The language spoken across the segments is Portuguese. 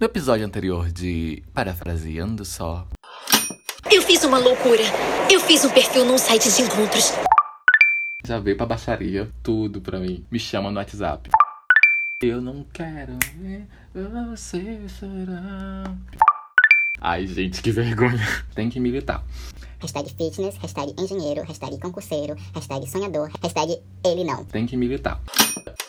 No episódio anterior de Parafraseando Só. Eu fiz uma loucura. Eu fiz um perfil num site de encontros. Já veio pra baixaria tudo pra mim. Me chama no WhatsApp. Eu não quero ver você chorar. Ai, gente, que vergonha. Tem que militar. Hashtag fitness, hashtag engenheiro, hashtag concurseiro, hashtag sonhador, hashtag ele não. Tem que militar.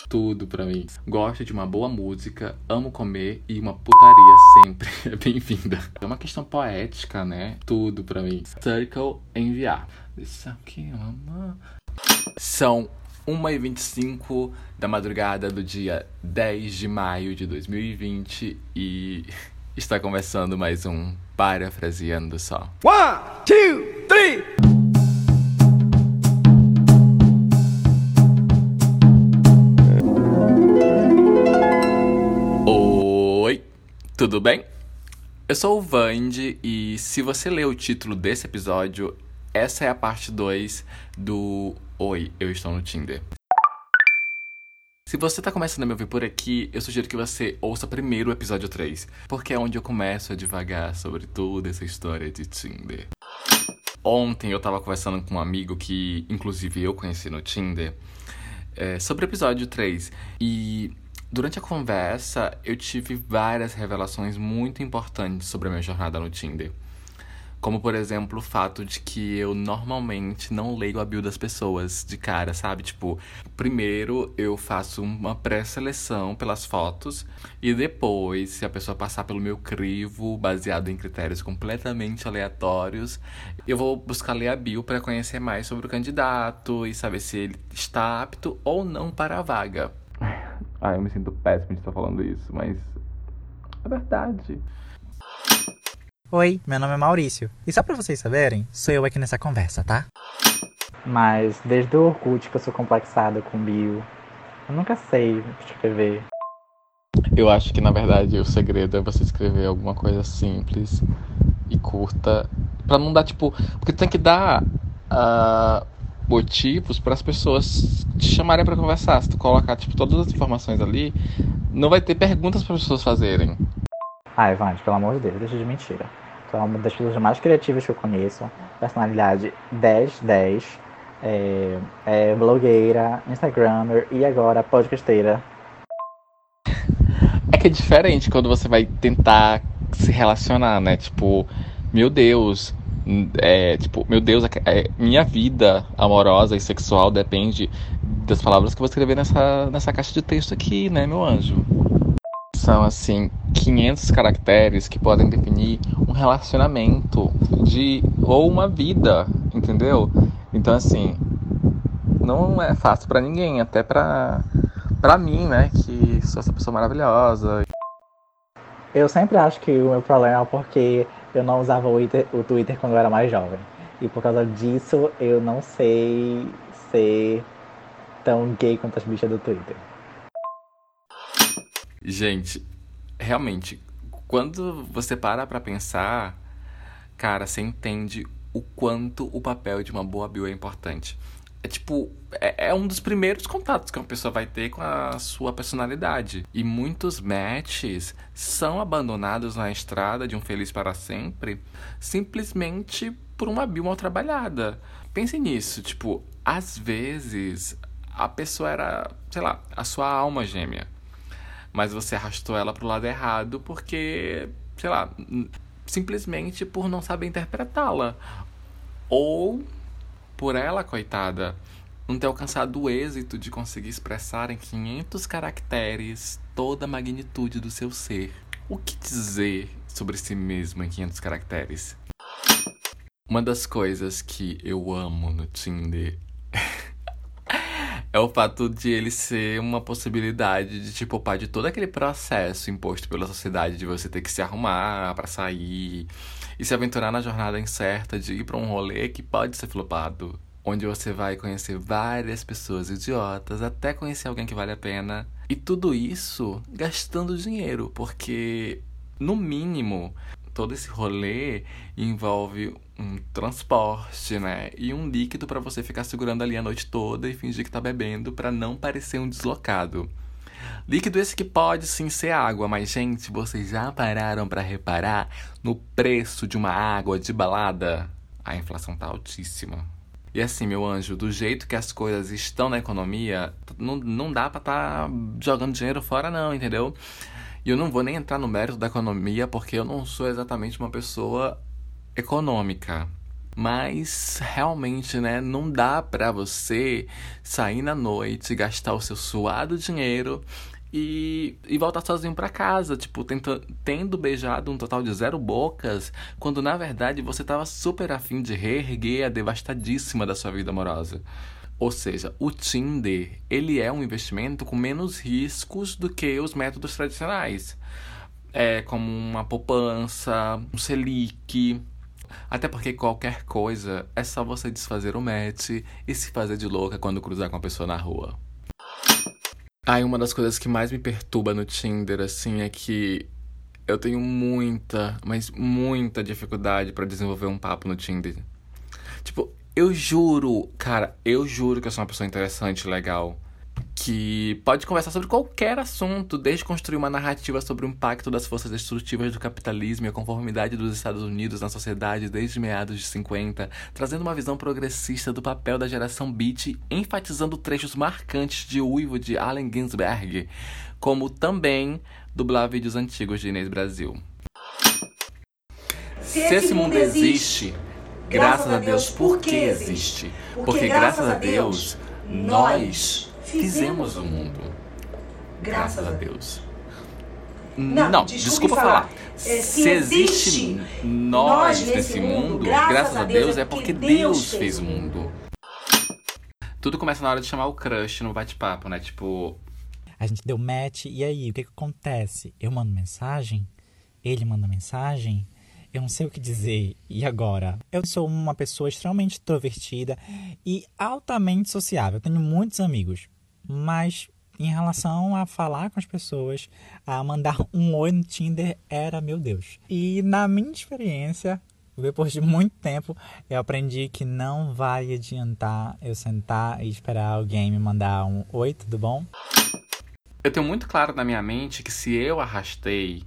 Tudo pra mim. Gosto de uma boa música, amo comer e uma putaria sempre é bem-vinda. É uma questão poética, né? Tudo pra mim. Circle enviar. Deixa aqui. São 1h25 da madrugada do dia 10 de maio de 2020 e está começando mais um Parafraseando Só. One, two, three. Oi, tudo bem? Eu sou o Vande e se você ler o título desse episódio, essa é a parte 2 do Oi, eu estou no Tinder. Se você tá começando a me ouvir por aqui, eu sugiro que você ouça primeiro o episódio 3, porque é onde eu começo a devagar sobre toda essa história de Tinder. Ontem eu tava conversando com um amigo que, inclusive, eu conheci no Tinder, é, sobre o episódio 3. E durante a conversa eu tive várias revelações muito importantes sobre a minha jornada no Tinder. Como, por exemplo, o fato de que eu normalmente não leio a bio das pessoas de cara, sabe? Tipo, primeiro eu faço uma pré-seleção pelas fotos e depois, se a pessoa passar pelo meu crivo, baseado em critérios completamente aleatórios, eu vou buscar ler a bio para conhecer mais sobre o candidato e saber se ele está apto ou não para a vaga. Ai, eu me sinto péssimo de estar falando isso, mas é verdade. Oi, meu nome é Maurício. E só pra vocês saberem, sou eu aqui nessa conversa, tá? Mas desde o Orkut que eu sou complexada com bio, eu nunca sei escrever. Eu acho que na verdade o segredo é você escrever alguma coisa simples e curta, Pra não dar tipo, porque tu tem que dar uh, motivos para as pessoas te chamarem para conversar. Se tu colocar tipo todas as informações ali, não vai ter perguntas para as pessoas fazerem. Ai, Vande, pelo amor de Deus, deixa de mentira. Tu é uma das pessoas mais criativas que eu conheço. Personalidade 10-10. É, é blogueira, instagrammer e agora podcasteira. É que é diferente quando você vai tentar se relacionar, né? Tipo, meu Deus, é, tipo, meu Deus, é, minha vida amorosa e sexual depende das palavras que eu vou escrever nessa, nessa caixa de texto aqui, né, meu anjo? São, assim, 500 caracteres que podem definir um relacionamento de ou uma vida, entendeu? Então, assim, não é fácil para ninguém, até pra, pra mim, né, que sou essa pessoa maravilhosa. Eu sempre acho que o meu problema é porque eu não usava o Twitter, o Twitter quando eu era mais jovem. E por causa disso, eu não sei ser tão gay quanto as bichas do Twitter. Gente, realmente, quando você para pra pensar, cara, você entende o quanto o papel de uma boa bio é importante. É tipo, é, é, um dos primeiros contatos que uma pessoa vai ter com a sua personalidade. E muitos matches são abandonados na estrada de um feliz para sempre simplesmente por uma bio mal trabalhada. Pense nisso, tipo, às vezes a pessoa era, sei lá, a sua alma gêmea. Mas você arrastou ela pro lado errado porque, sei lá, simplesmente por não saber interpretá-la. Ou por ela, coitada, não ter alcançado o êxito de conseguir expressar em 500 caracteres toda a magnitude do seu ser. O que dizer sobre si mesmo em 500 caracteres? Uma das coisas que eu amo no Tinder é o fato de ele ser uma possibilidade de te poupar de todo aquele processo imposto pela sociedade de você ter que se arrumar para sair e se aventurar na jornada incerta de ir para um rolê que pode ser flopado, onde você vai conhecer várias pessoas idiotas até conhecer alguém que vale a pena. E tudo isso gastando dinheiro, porque no mínimo todo esse rolê envolve um transporte, né? E um líquido para você ficar segurando ali a noite toda e fingir que tá bebendo para não parecer um deslocado. Líquido esse que pode sim ser água, mas gente, vocês já pararam para reparar no preço de uma água de balada? A inflação tá altíssima. E assim, meu anjo, do jeito que as coisas estão na economia, não, não dá pra tá jogando dinheiro fora, não, entendeu? E eu não vou nem entrar no mérito da economia, porque eu não sou exatamente uma pessoa econômica. Mas realmente, né, não dá pra você sair na noite, gastar o seu suado dinheiro e, e voltar sozinho para casa, tipo, tenta, tendo beijado um total de zero bocas, quando na verdade você tava super afim de reerguer a devastadíssima da sua vida amorosa. Ou seja, o Tinder, ele é um investimento com menos riscos do que os métodos tradicionais. É como uma poupança, um Selic, até porque qualquer coisa é só você desfazer o match e se fazer de louca quando cruzar com a pessoa na rua. Ai, uma das coisas que mais me perturba no Tinder, assim, é que eu tenho muita, mas muita dificuldade para desenvolver um papo no Tinder. Tipo, eu juro, cara, eu juro que eu sou uma pessoa interessante, legal que pode conversar sobre qualquer assunto, desde construir uma narrativa sobre o impacto das forças destrutivas do capitalismo e a conformidade dos Estados Unidos na sociedade desde meados de 50, trazendo uma visão progressista do papel da geração beat, enfatizando trechos marcantes de Uivo de Allen Ginsberg, como também dublar vídeos antigos de Inês Brasil. Se esse mundo existe, graças a Deus, por que existe? Porque graças a Deus, nós fizemos o mundo. Graças a Deus. Não, Não desculpa, falar. É, se, se existe nós nesse mundo, graças a Deus, é porque Deus fez o mundo. Tudo começa na hora de chamar o crush no bate-papo, né? Tipo. A gente deu match, e aí, o que, que acontece? Eu mando mensagem, ele manda mensagem, eu não sei o que dizer. E agora? Eu sou uma pessoa extremamente extrovertida e altamente sociável. Tenho muitos amigos mas em relação a falar com as pessoas, a mandar um oi no Tinder, era meu Deus. E na minha experiência, depois de muito tempo, eu aprendi que não vai adiantar eu sentar e esperar alguém me mandar um oi, tudo bom? Eu tenho muito claro na minha mente que se eu arrastei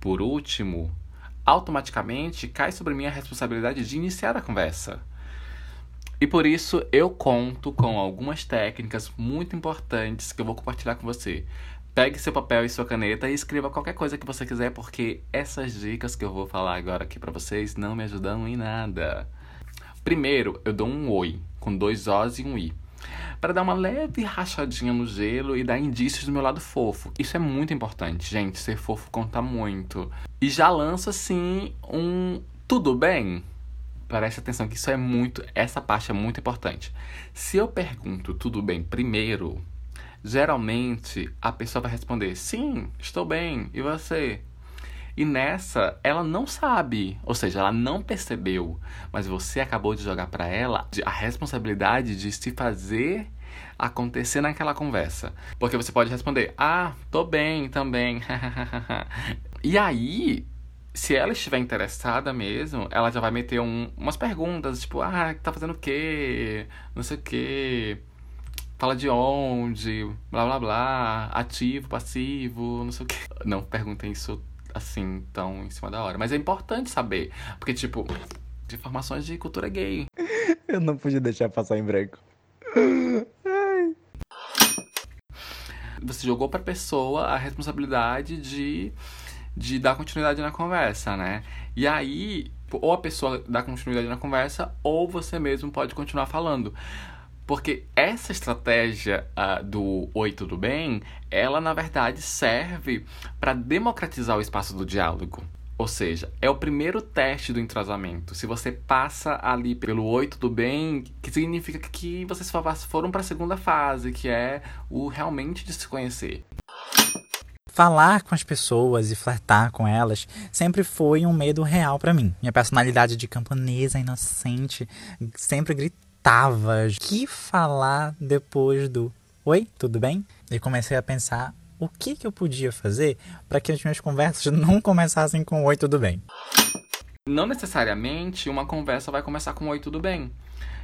por último, automaticamente cai sobre mim a responsabilidade de iniciar a conversa. E por isso eu conto com algumas técnicas muito importantes que eu vou compartilhar com você. Pegue seu papel e sua caneta e escreva qualquer coisa que você quiser, porque essas dicas que eu vou falar agora aqui para vocês não me ajudam em nada. Primeiro, eu dou um oi, com dois Os e um I, para dar uma leve rachadinha no gelo e dar indícios do meu lado fofo. Isso é muito importante, gente. Ser fofo conta muito. E já lanço assim um tudo bem? preste atenção que isso é muito, essa parte é muito importante. Se eu pergunto tudo bem primeiro, geralmente a pessoa vai responder sim, estou bem, e você? E nessa, ela não sabe, ou seja, ela não percebeu, mas você acabou de jogar para ela a responsabilidade de se fazer acontecer naquela conversa. Porque você pode responder: "Ah, tô bem também". e aí, se ela estiver interessada mesmo, ela já vai meter um, umas perguntas, tipo, ah, tá fazendo o quê? Não sei o quê. Fala de onde, blá blá blá, ativo, passivo, não sei o quê. Não perguntem isso assim, tão em cima da hora. Mas é importante saber, porque, tipo, de informações de cultura gay. Eu não podia deixar passar em branco. Você jogou pra pessoa a responsabilidade de de dar continuidade na conversa, né? E aí, ou a pessoa dá continuidade na conversa, ou você mesmo pode continuar falando. Porque essa estratégia uh, do Oi, tudo bem? Ela, na verdade, serve para democratizar o espaço do diálogo. Ou seja, é o primeiro teste do entrosamento. Se você passa ali pelo Oi, tudo bem, que significa que vocês foram para a segunda fase, que é o realmente de se conhecer falar com as pessoas e flertar com elas sempre foi um medo real para mim. Minha personalidade de camponesa inocente sempre gritava: "Que falar depois do Oi, tudo bem?" E comecei a pensar o que, que eu podia fazer para que as minhas conversas não começassem com Oi, tudo bem. Não necessariamente uma conversa vai começar com Oi, tudo bem.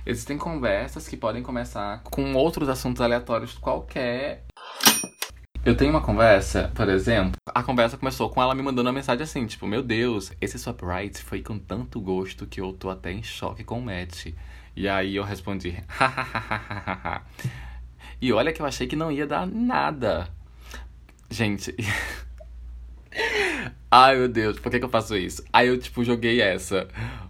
Existem conversas que podem começar com outros assuntos aleatórios qualquer Eu tenho uma conversa, por exemplo, a conversa começou com ela me mandando uma mensagem assim, tipo, meu Deus, esse swap right foi com tanto gosto que eu tô até em choque com o match. E aí eu respondi, hahaha. e olha que eu achei que não ia dar nada. Gente. Ai meu Deus, por que, que eu faço isso? Aí eu, tipo, joguei essa.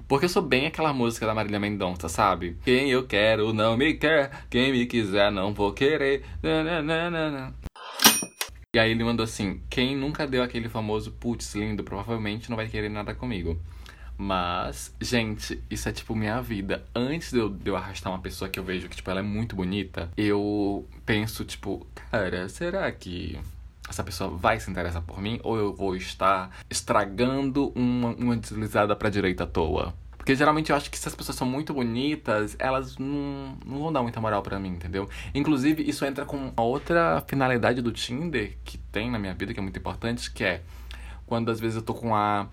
Porque eu sou bem aquela música da Marília Mendonça, sabe? Quem eu quero não me quer, quem me quiser não vou querer. Nananana. E aí ele mandou assim: quem nunca deu aquele famoso putz lindo, provavelmente não vai querer nada comigo. Mas, gente, isso é tipo minha vida. Antes de eu, de eu arrastar uma pessoa que eu vejo que, tipo, ela é muito bonita, eu penso, tipo, cara, será que essa pessoa vai se interessar por mim ou eu vou estar estragando uma, uma deslizada pra direita à toa? Porque geralmente eu acho que se as pessoas são muito bonitas, elas não, não vão dar muita moral para mim, entendeu? Inclusive, isso entra com uma outra finalidade do Tinder que tem na minha vida, que é muito importante, que é quando às vezes eu tô com a.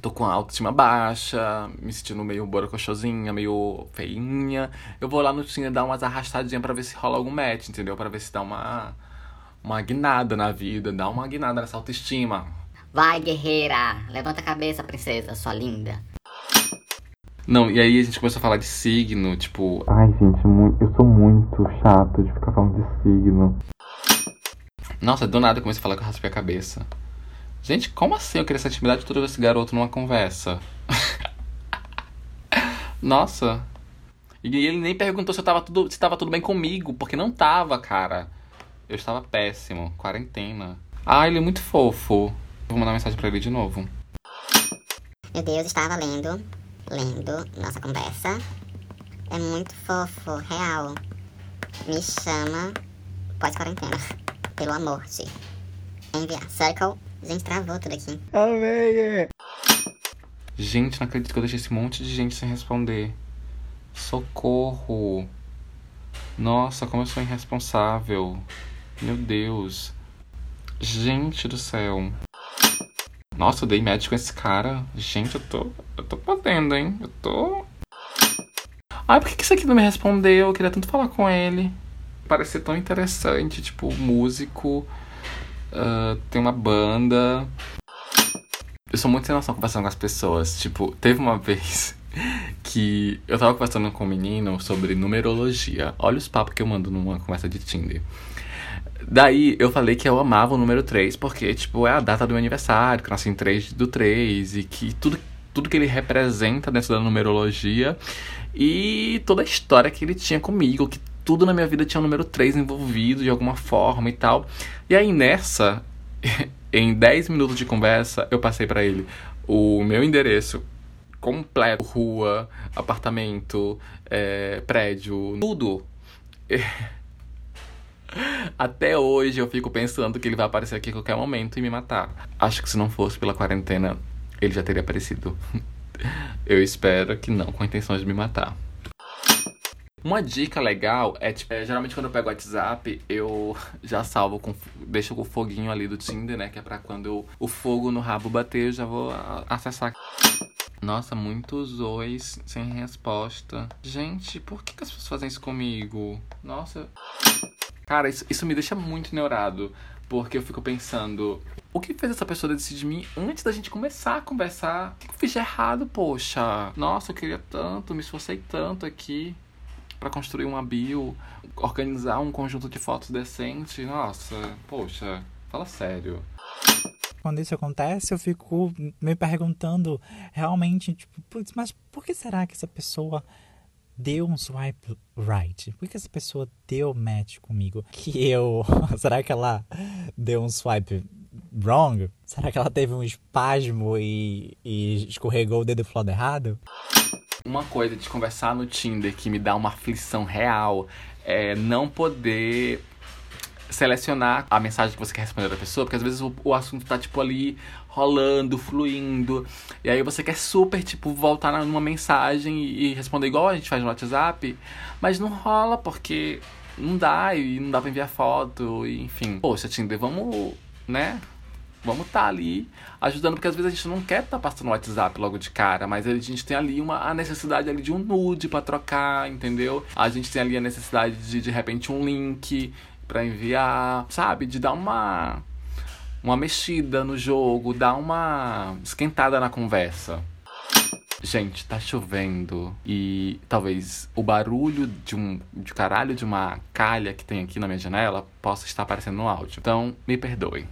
tô com a autoestima baixa, me sentindo meio borocochosinha, meio feinha, eu vou lá no Tinder dar umas arrastadinhas para ver se rola algum match, entendeu? para ver se dá uma uma guinada na vida, dá uma guinada nessa autoestima. Vai, guerreira! Levanta a cabeça, princesa, sua linda. Não, e aí a gente começou a falar de signo, tipo. Ai, gente, eu sou muito chato de ficar falando de signo. Nossa, do nada eu comecei a falar que eu raspei a cabeça. Gente, como assim eu queria essa intimidade toda esse garoto numa conversa? Nossa. E ele nem perguntou se, tava tudo, se tava tudo bem comigo, porque não tava, cara. Eu estava péssimo. Quarentena. Ah, ele é muito fofo. Vou mandar mensagem pra ele de novo. Meu Deus, estava lendo, lendo nossa conversa. É muito fofo, real. Me chama pós-quarentena. Pelo amor de enviar. Circle. Gente, travou tudo aqui. Amém! Gente, não acredito que eu deixei esse monte de gente sem responder. Socorro! Nossa, como eu sou irresponsável. Meu Deus. Gente do céu. Nossa, eu dei match com esse cara. Gente, eu tô. Eu tô podendo, hein? Eu tô. Ai, por que, que esse aqui não me respondeu? Eu queria tanto falar com ele. Parece ser tão interessante, tipo, músico. Uh, tem uma banda. Eu sou muito sem noção conversando com as pessoas. Tipo, teve uma vez que eu tava conversando com um menino sobre numerologia. Olha os papos que eu mando numa conversa de Tinder. Daí eu falei que eu amava o número 3, porque, tipo, é a data do meu aniversário, que eu nasci em 3 do 3, e que tudo, tudo que ele representa dentro da numerologia e toda a história que ele tinha comigo, que tudo na minha vida tinha o número 3 envolvido de alguma forma e tal. E aí nessa, em 10 minutos de conversa, eu passei para ele o meu endereço completo, rua, apartamento, é, prédio, tudo. Até hoje eu fico pensando que ele vai aparecer aqui a qualquer momento e me matar. Acho que se não fosse pela quarentena, ele já teria aparecido. Eu espero que não, com intenções de me matar. Uma dica legal é, tipo, é, geralmente quando eu pego o WhatsApp, eu já salvo com. deixo com o foguinho ali do Tinder, né? Que é pra quando eu, o fogo no rabo bater, eu já vou acessar. Nossa, muitos ois sem resposta. Gente, por que, que as pessoas fazem isso comigo? Nossa. Cara, isso, isso me deixa muito neurado. Porque eu fico pensando, o que fez essa pessoa decidir mim antes da gente começar a conversar? O que eu fiz de errado, poxa? Nossa, eu queria tanto, me esforcei tanto aqui para construir uma bio, organizar um conjunto de fotos decente. Nossa, poxa, fala sério. Quando isso acontece, eu fico me perguntando realmente, tipo, mas por que será que essa pessoa deu um swipe right? Por que essa pessoa deu match comigo? Que eu. Será que ela deu um swipe wrong? Será que ela teve um espasmo e, e escorregou o dedo pro lado errado? Uma coisa de conversar no Tinder que me dá uma aflição real é não poder selecionar a mensagem que você quer responder da pessoa, porque às vezes o, assunto tá, tipo, ali rolando, fluindo, e aí você quer super, tipo, voltar numa mensagem e, e responder igual a gente faz no WhatsApp, mas não rola porque não dá e não dá pra enviar foto, e, enfim. Poxa, Tinder, vamos, né? Vamos estar tá ali ajudando, porque às vezes a gente não quer estar tá passando o WhatsApp logo de cara, mas a gente tem ali uma, a necessidade ali de um nude para trocar, entendeu? A gente tem ali a necessidade de, de repente, um link pra enviar, sabe? De dar uma uma mexida no jogo, dar uma esquentada na conversa. Gente, tá chovendo e talvez o barulho de um de caralho de uma calha que tem aqui na minha janela possa estar aparecendo no áudio. Então, me perdoem.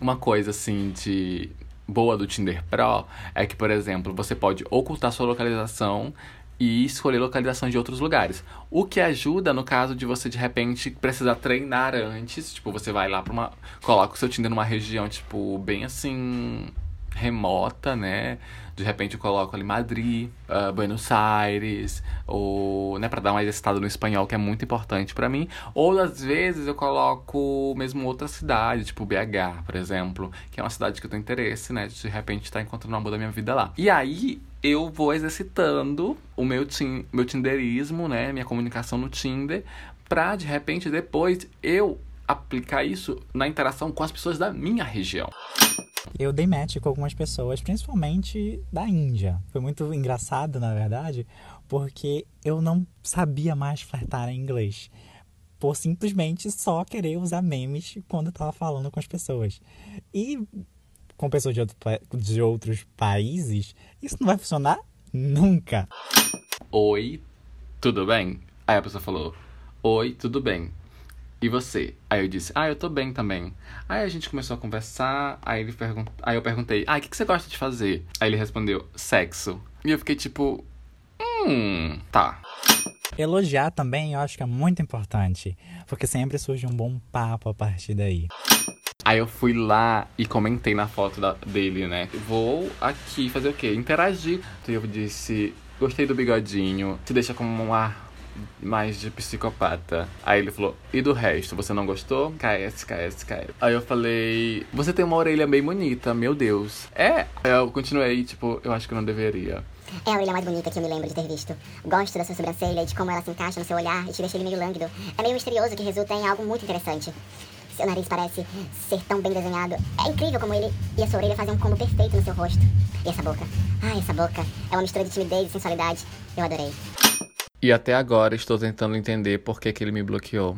Uma coisa assim de boa do Tinder Pro é que, por exemplo, você pode ocultar sua localização e escolher localização de outros lugares. O que ajuda no caso de você de repente precisar treinar antes, tipo, você vai lá para uma, coloca o seu Tinder numa região tipo bem assim remota, né? De repente eu coloco ali Madrid, uh, Buenos Aires, ou, né, para dar mais estado no espanhol, que é muito importante para mim. Ou às vezes eu coloco mesmo outra cidade, tipo BH, por exemplo, que é uma cidade que eu tenho interesse, né, de repente tá encontrando o amor da minha vida lá. E aí eu vou exercitando o meu, tim, meu tinderismo, né, minha comunicação no Tinder, pra de repente depois eu aplicar isso na interação com as pessoas da minha região. Eu dei match com algumas pessoas, principalmente da Índia. Foi muito engraçado, na verdade, porque eu não sabia mais flertar em inglês. Por simplesmente só querer usar memes quando eu tava falando com as pessoas. E com pessoas de, outro, de outros países, isso não vai funcionar nunca. Oi, tudo bem? Aí a pessoa falou: Oi, tudo bem? E você? Aí eu disse, ah, eu tô bem também. Aí a gente começou a conversar, aí ele pergun aí eu perguntei, ah, o que, que você gosta de fazer? Aí ele respondeu, sexo. E eu fiquei tipo, hum, tá. Elogiar também eu acho que é muito importante, porque sempre surge um bom papo a partir daí. Aí eu fui lá e comentei na foto da, dele, né? Vou aqui fazer o quê? Interagir. Então eu disse, gostei do bigodinho, te deixa como um ar mais de psicopata. Aí ele falou, e do resto, você não gostou? KS, KS, KS. Aí eu falei, você tem uma orelha bem bonita, meu Deus. É, eu continuei, tipo, eu acho que não deveria. É a orelha mais bonita que eu me lembro de ter visto. Gosto da sua sobrancelha e de como ela se encaixa no seu olhar e te deixa ele meio lânguido. É meio misterioso que resulta em algo muito interessante. Seu nariz parece ser tão bem desenhado. É incrível como ele e a sua orelha fazem um combo perfeito no seu rosto. E essa boca? Ai, essa boca. É uma mistura de timidez e sensualidade. Eu adorei. E até agora estou tentando entender por que, que ele me bloqueou.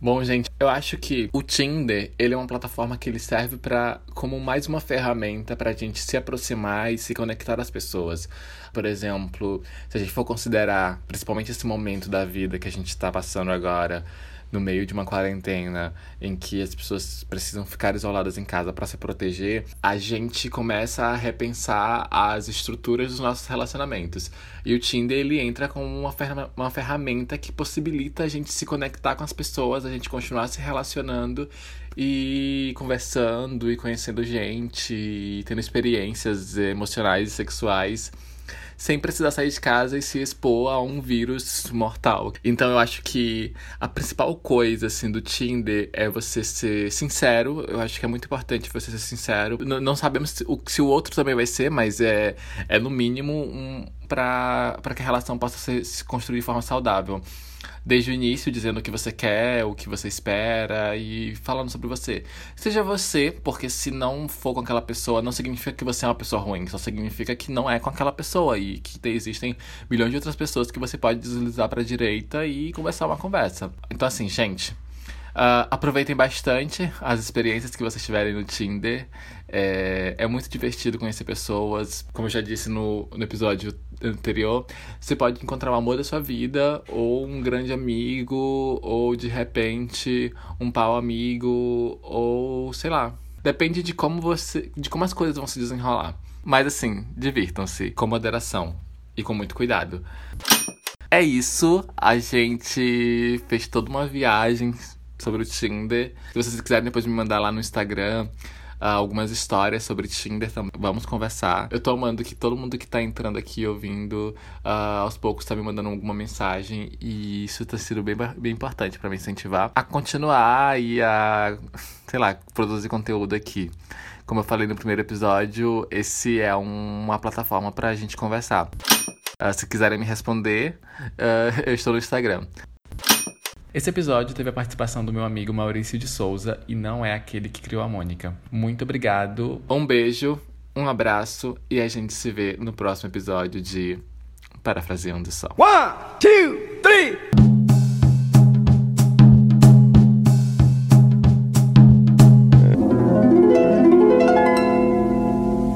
Bom, gente, eu acho que o Tinder, ele é uma plataforma que ele serve para como mais uma ferramenta para a gente se aproximar e se conectar às pessoas. Por exemplo, se a gente for considerar, principalmente esse momento da vida que a gente está passando agora, no meio de uma quarentena em que as pessoas precisam ficar isoladas em casa para se proteger, a gente começa a repensar as estruturas dos nossos relacionamentos. E o Tinder ele entra como uma, uma ferramenta que possibilita a gente se conectar com as pessoas, a gente continuar se relacionando e conversando e conhecendo gente, e tendo experiências emocionais e sexuais sem precisar sair de casa e se expor a um vírus mortal. Então eu acho que a principal coisa assim do Tinder é você ser sincero. Eu acho que é muito importante você ser sincero. N não sabemos se o, se o outro também vai ser, mas é, é no mínimo um, para que a relação possa ser, se construir de forma saudável desde o início, dizendo o que você quer, o que você espera e falando sobre você. Seja você, porque se não for com aquela pessoa, não significa que você é uma pessoa ruim, só significa que não é com aquela pessoa e que existem milhões de outras pessoas que você pode deslizar para direita e conversar uma conversa. Então, assim, gente. Uh, aproveitem bastante as experiências que vocês tiverem no Tinder. É, é, muito divertido conhecer pessoas. Como eu já disse no, no episódio anterior, você pode encontrar o amor da sua vida, ou um grande amigo, ou de repente um pau amigo, ou sei lá. Depende de como você. de como as coisas vão se desenrolar. Mas assim, divirtam-se com moderação e com muito cuidado. É isso, a gente fez toda uma viagem sobre o Tinder. Se vocês quiserem depois me mandar lá no Instagram uh, algumas histórias sobre Tinder, também vamos conversar. Eu tô amando que todo mundo que tá entrando aqui ouvindo, uh, aos poucos tá me mandando alguma mensagem e isso tá sendo bem, bem importante para me incentivar a continuar e a, sei lá, produzir conteúdo aqui. Como eu falei no primeiro episódio, esse é um, uma plataforma pra gente conversar. Uh, se quiserem me responder, uh, eu estou no Instagram. Esse episódio teve a participação do meu amigo Maurício de Souza e não é aquele que criou a Mônica. Muito obrigado, um beijo, um abraço e a gente se vê no próximo episódio de Parafraseando Só. One, two, three.